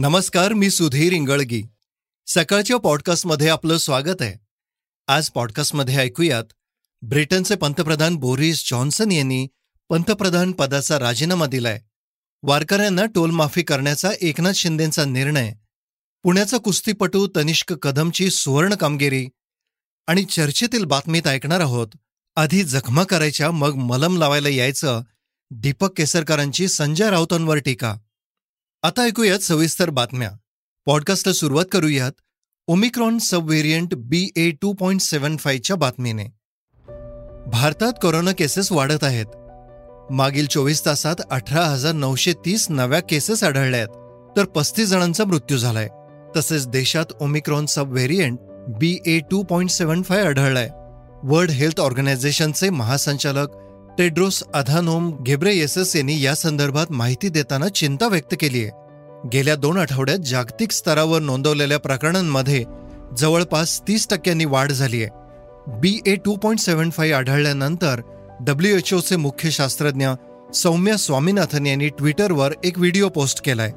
नमस्कार मी सुधीर इंगळगी. सकाळच्या पॉडकास्टमध्ये आपलं स्वागत आहे. आज पॉडकास्टमध्ये ऐकूयात ब्रिटनचे पंतप्रधान बोरिस जॉन्सन यांनी पंतप्रधान पदाचा राजीनामा दिलाय. वारकऱ्यांना टोलमाफी करण्याचा एकनाथ शिंदेचा निर्णय. पुण्याचा कुस्तीपटू तनिष्क कदमची सुवर्ण कामगिरी. आणि चर्चेतील बातमीत ऐकणार आहोत आधी जखमा करायच्या मग मलम लावायला यायचं दीपक केसरकरांची संजय राऊतांवर टीका. आता ऐकूयात सविस्तर बातम्या. पॉडकास्टला सुरुवात करूयात Omicron sub variant B A two point seven फायच्या बातमीने. भारतात कोरोना केसेस वाढत आहेत. मागील चोवीस तासात अठरा हजार नऊशे तीस नव्या केसेस आढळल्या आहेत तर पस्तीस जणांचा मृत्यू झालाय. तसेच देशात Omicron sub variant B A two point seven five आढळलाय. World health ऑर्गनायझेशनचे महासंचालक टेड्रोस अधानोम घेब्रेयेसस यांनी या संदर्भात माहिती देताना चिंता व्यक्त केली आहे गेल्या दोन आठवड्यात जागतिक स्तरावर नोंदवलेल्या प्रकरणांमध्ये जवळपास तीस टक्क्यांनी वाढ झाली आहे B A two point seven five आढळल्यानंतर डब्ल्यू एच ओचे मुख्य शास्त्रज्ञ सौम्या स्वामीनाथन यांनी ट्विटरवर एक व्हिडिओ पोस्ट केलाय.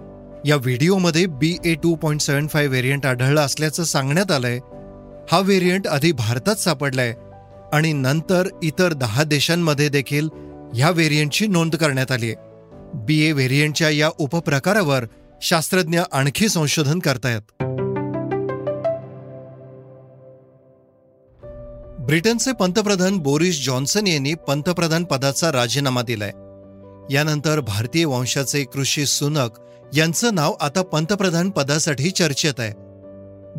या व्हिडिओमध्ये B A two point seven five variant आढळला असल्याचं सांगण्यात आलंय. हा व्हेरियंट आधी भारतात सापडलाय. आणि नंतर इतर दहा देशांमध्ये देखील ह्या व्हेरियंटची नोंद करण्यात आली आहे. बी ए व्हेरियंटच्या या उपप्रकारावर शास्त्रज्ञ आणखी संशोधन करतायत. ब्रिटनचे पंतप्रधान बोरिस जॉन्सन यांनी पंतप्रधान पदाचा राजीनामा दिलाय. यानंतर भारतीय वंशाचे कृषी सुनक यांचं नाव आता पंतप्रधान पदासाठी चर्चेत आहे.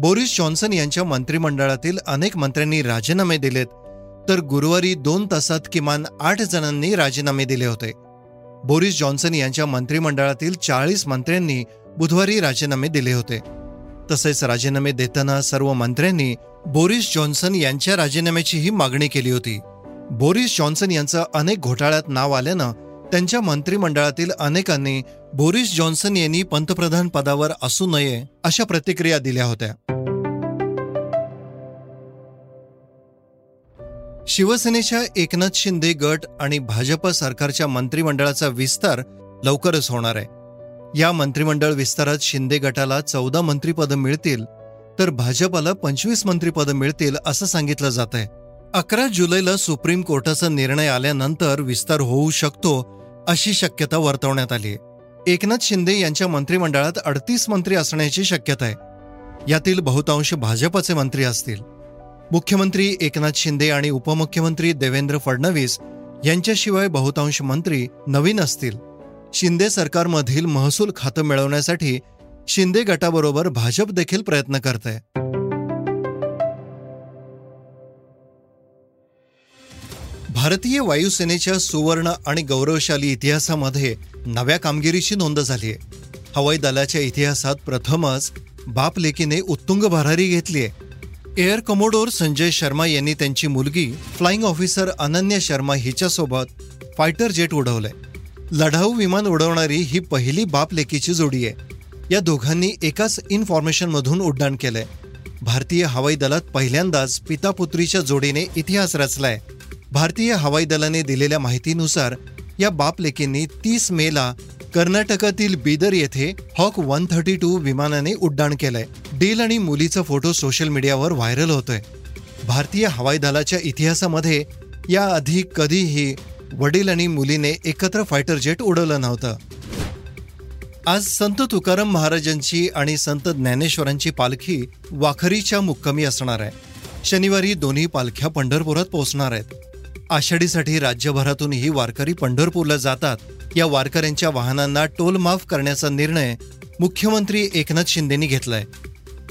बोरिस जॉन्सन यांच्या मंत्रिमंडळातील अनेक मंत्र्यांनी राजीनामे दिलेत तर गुरुवारी दोन तासात किमान आठ जणांनी राजीनामे दिले होते. बोरिस जॉन्सन यांच्या मंत्रिमंडळातील चाळीस मंत्र्यांनी बुधवारी राजीनामे दिले होते. तसेच राजीनामे देताना सर्व मंत्र्यांनी बोरिस जॉन्सन यांच्या राजीनाम्याचीही मागणी केली होती. बोरिस जॉन्सन यांचं अनेक घोटाळ्यात नाव आल्यानं त्यांच्या मंत्रिमंडळातील अनेकांनी बोरिस जॉन्सन यांनी पंतप्रधान पदावर असू नये अशा प्रतिक्रिया दिल्या होत्या. शिवसेनेच्या एकनाथ शिंदे गट आणि भाजप सरकारच्या मंत्रिमंडळाचा विस्तार लवकरच होणार आहे. या मंत्रिमंडळ विस्तारात शिंदे गटाला चौदा मंत्रिपदं मिळतील तर भाजपाला पंचवीस मंत्रिपदं मिळतील असं सांगितलं जात आहे अकरा जुलैला सुप्रीम कोर्टाचा निर्णय आल्यानंतर विस्तार होऊ शकतो अशी शक्यता वर्तवण्यात आली आहे. एकनाथ शिंदे यांच्या मंत्रिमंडळात अडतीस मंत्री असण्याची शक्यता आहे. यातील बहुतांश भाजपचे मंत्री असतील. मुख्यमंत्री एकनाथ शिंदे आणि उपमुख्यमंत्री देवेंद्र फडणवीस यांच्याशिवाय बहुतांश मंत्री नवीन असतील. शिंदे सरकारमधील महसूल खातं मिळवण्यासाठी शिंदे गटाबरोबर भाजप देखील प्रयत्न करते भारतीय वायुसेनेच्या सुवर्ण आणि गौरवशाली इतिहासामध्ये नव्या कामगिरीची नोंद झाली आहे. हवाई दलाच्या इतिहासात प्रथमच बाप लेकीने उत्तुंग भरारी घेतली आहे. एअर कमोडोर संजय शर्मा यांनी त्यांची मुलगी फ्लाइंग ऑफिसर अनन्या शर्मा हिच्यासोबत फायटर जेट उडवलंय. लढाऊ विमान उडवणारी ही पहिली बाप लेकीची जोडी आहे. या दोघांनी एकाच इन्फॉर्मेशनमधून उड्डाण केलंय. भारतीय हवाई दलात पहिल्यांदाच पिता पुत्रीच्या जोडीने इतिहास रचलाय. भारतीय हवाई दलाने दिलेल्या माहितीनुसार या बापलेकींनी तीस मेला कर्नाटकातील बीदर येथे हॉक वन थर्टी टू विमानाने उड्डाण केलंय. डील आणि मुलीचा फोटो सोशल मीडियावर व्हायरल होतोय. भारतीय हवाई दलाच्या इतिहासामध्ये याआधी कधीही वडील आणि मुलीने एकत्र फायटर जेट उडवलं नव्हतं. आज संत तुकाराम महाराजांची आणि संत ज्ञानेश्वरांची पालखी वाखरीच्या मुक्कामी असणार आहे. शनिवारी दोन्ही पालख्या पंढरपुरात पोहोचणार आहेत. आषाढीसाठी राज्यभरातूनही वारकरी पंढरपूरला जातात. या वारकऱ्यांच्या वाहनांना टोल माफ करण्याचा निर्णय मुख्यमंत्री एकनाथ शिंदेनी घेतलाय.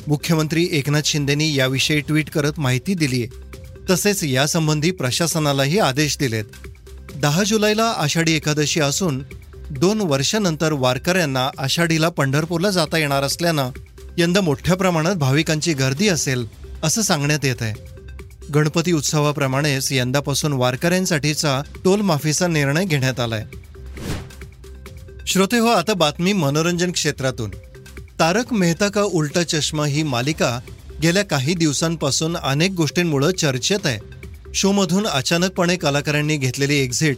मुख्यमंत्री एकनाथ शिंदेनी याविषयी ट्विट करत माहिती दिली. तसेच यासंबंधी प्रशासनालाही आदेश दिलेत. दहा जुलैला आषाढी एकादशी असून दोन वर्षानंतर वारकऱ्यांना आषाढीला पंढरपूरला जाता येणार असल्यानं यंदा मोठ्या प्रमाणात भाविकांची गर्दी असेल असं सांगण्यात येत आहे गणपती उत्सवाप्रमाणेच यंदापासून वारकऱ्यांसाठीचा टोल माफीचा निर्णय घेण्यात आलाय. श्रोते हो आता बातमी मनोरंजन क्षेत्रातून. तारक मेहता का उलटा चष्मा ही मालिका गेल्या काही दिवसांपासून अनेक गोष्टींमुळे चर्चेत आहे. शोमधून अचानकपणे कलाकारांनी घेतलेली एक्झिट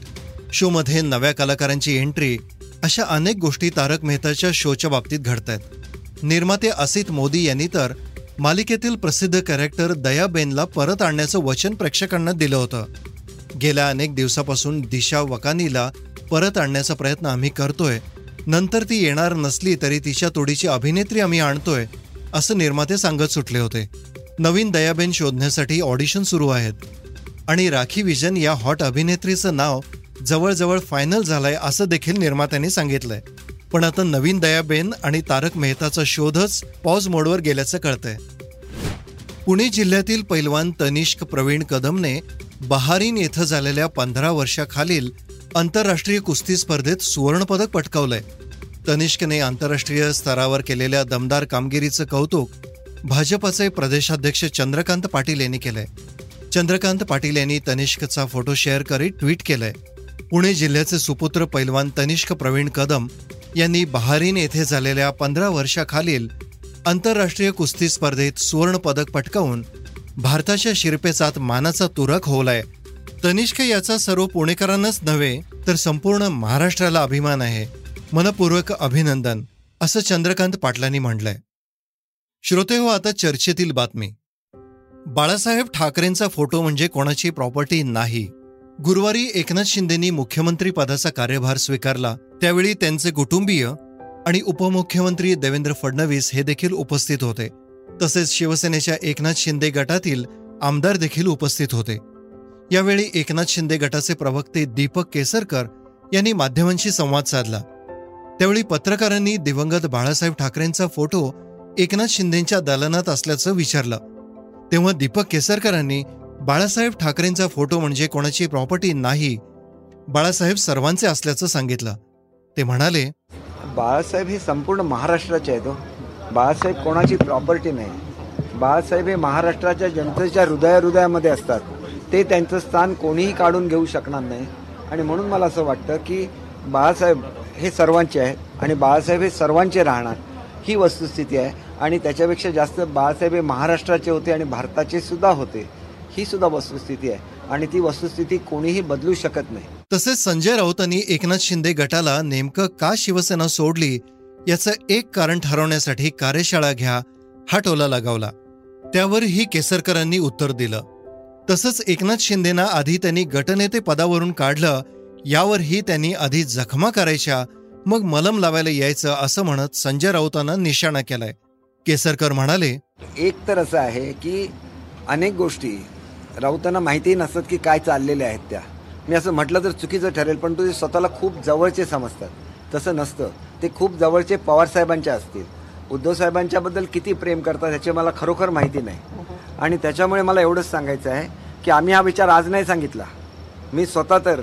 शोमध्ये नव्या कलाकारांची एंट्री अशा अनेक गोष्टी तारक मेहताच्या शोच्या बाबतीत घडत आहेत. निर्माते असित मोदी यांनी तर मालिकेतील प्रसिद्ध कॅरेक्टर दयाबेनला परत आणण्याचं वचन प्रेक्षकांना दिलं होतं. गेल्या अनेक दिवसापासून दिशा वकानीला परत आणण्याचा प्रयत्न आम्ही करतोय नंतर ती येणार नसली तरी तिच्या तोडीची अभिनेत्री आम्ही आणतोय असं निर्माते सांगत सुटले होते. नवीन दयाबेन शोधण्यासाठी ऑडिशन सुरू आहेत. आणि राखी विजन या हॉट अभिनेत्रीचं नाव जवळजवळ फायनल झालंय असं देखील निर्मात्यांनी सांगितलंय. पण आता नवीन दयाबेन आणि तारक मेहताचा शोधच पॉज मोडवर गेल्याचं कळतंय. पुणे जिल्ह्यातील पैलवान तनिष्क प्रवीण कदमने बहारीन येथे झालेल्या पंधरा वर्षाखालील आंतरराष्ट्रीय कुस्ती स्पर्धेत सुवर्णपदक पटकावलंय. तनिष्कने आंतरराष्ट्रीय स्तरावर केलेल्या दमदार कामगिरीचं कौतुक भाजपचे प्रदेशाध्यक्ष चंद्रकांत पाटील यांनी केलंय. चंद्रकांत पाटील यांनी तनिष्कचा फोटो शेअर करीत ट्विट केलंय. पुणे जिल्ह्याचे सुपुत्र पैलवान तनिष्क प्रवीण कदम यांनी बहारीन येथे झालेल्या पंधरा वर्षाखालील आंतरराष्ट्रीय कुस्ती स्पर्धेत सुवर्णपदक पटकावून भारताच्या शिरपेचात मानाचा तुरक होऊलाय तनिष्क याचा सर्व पुणेकरांनाच नव्हे तर संपूर्ण महाराष्ट्राला अभिमान आहे. मनपूर्वक अभिनंदन असं चंद्रकांत पाटलांनी म्हटलंय. श्रोते हो आता चर्चेतील बातमी. बाळासाहेब ठाकरेंचा फोटो म्हणजे कोणाची प्रॉपर्टी नाही. गुरुवारी एकनाथ शिंदेंनी मुख्यमंत्री पदाचा कार्यभार स्वीकारला त्यावेळी त्यांचे कुटुंबीय आणि उपमुख्यमंत्री देवेंद्र फडणवीस हे देखील उपस्थित होते. तसेच शिवसेनेच्या एकनाथ शिंदे गटातील आमदार देखील उपस्थित होते. यावेळी एकनाथ शिंदे गटाचे प्रवक्ते दीपक केसरकर यांनी माध्यमांशी संवाद साधला. त्यावेळी पत्रकारांनी दिवंगत बाळासाहेब ठाकरेंचा फोटो एकनाथ शिंदेंच्या दालनात असल्याचं विचारलं. तेव्हा दीपक केसरकरांनी बाळासाहेब ठाकरेंचा फोटो म्हणजे कोणाची प्रॉपर्टी नाही बाळासाहेब सर्वांचे असल्याचं सांगितलं. ते म्हणाले बाळासाहेब हे संपूर्ण महाराष्ट्राचे आहेत हो. बाळासाहेब कोणाची प्रॉपर्टी नाही. बाळासाहेब हे महाराष्ट्राच्या जनतेच्या हृदया हृदयामध्ये असतात. ते त्यांचं स्थान कोणीही काढून घेऊ शकणार नाही. आणि म्हणून मला असं वाटतं की बाळासाहेब हे सर्वांचे आहेत आणि बाळासाहेब हे सर्वांचे राहणार ही वस्तुस्थिती आहे. आणि त्याच्यापेक्षा जास्त बाळासाहेब हे महाराष्ट्राचे होते आणि भारताचे सुद्धा होते. ही सुद्धा वस्तुस्थिती आहे. आणि ती वस्तुस्थिती कोणीही बदलू शकत नाही. तसेच संजय राऊतांनी एकनाथ शिंदे गटाला नेमकं का शिवसेना सोडली याचं एक कारण ठरवण्यासाठी कार्यशाळा घ्या हा टोला लगावला. त्यावरही केसरकरांनी उत्तर दिलं. तसंच एकनाथ शिंदेना आधी त्यांनी गटनेते पदावरून काढलं यावरही त्यांनी आधी जखमा करायच्या मग मलम लावायला यायचं असं म्हणत संजय राऊतांना निशाणा केलाय. केसरकर म्हणाले एक तर असं आहे की अनेक गोष्टी राऊतांना माहितीही नसतात की काय चाललेल्या आहेत त्या. मी असं म्हटलं तर चुकीचं ठरेल पण ते स्वतःला खूप जवळचे समजतात. तसं नसतं. ते खूप जवळचे पवारसाहेबांच्या असतील. उद्धव साहेबांच्याबद्दल किती प्रेम करतात ह्याची मला खरोखर माहिती नाही. आणि त्याच्यामुळे मला एवढंच सांगायचं आहे की आम्ही हा विचार आज नाही सांगितला. मी स्वतः तर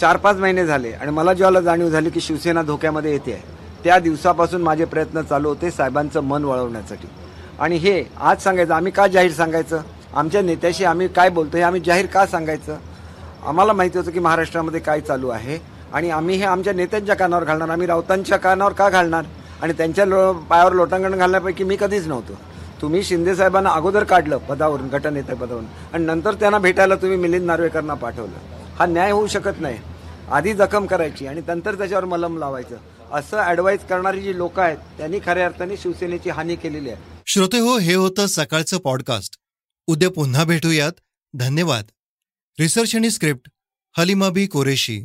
चार पाच महिने झाले आणि मला जेव्हा जाणीव झाली की शिवसेना धोक्यामध्ये येते आहे त्या दिवसापासून माझे प्रयत्न चालू होते साहेबांचं मन वळवण्यासाठी. आणि हे आज सांगायचं आम्ही का जाहीर सांगायचं? आमच्या नेत्याशी आम्ही काय बोलतो हे आम्ही जाहीर का सांगायचं? आम्हाला माहिती होतं की महाराष्ट्रामध्ये काय चालू आहे आणि आम्ही हे आमच्या नेत्यांच्या कानावर घालणार आम्ही राऊतांच्या कानावर का घालणार? आणि त्यांच्या लो पायावर लोटांगण घालण्यापैकी मी कधीच नव्हतो. तुम्ही शिंदे साहेबांना अगोदर काढलं पदावरून गटनेते पदावरून. आणि नंतर त्यांना भेटायला तुम्ही मिलिंद नार्वेकरांना पाठवलं. हा न्याय होऊ शकत नाही. आधी जखम करायची आणि नंतर त्याच्यावर मलम लावायचं. असं ॲडवाईज करणारी जी लोक आहेत त्यांनी खऱ्या अर्थाने शिवसेनेची हानी केलेली आहे. श्रोते हो हे होतं सकाळचं पॉडकास्ट उद्या पुन्हा भेटूयात. धन्यवाद. रिसर्च आणि स्क्रिप्ट हलिमाबी कोरेशी.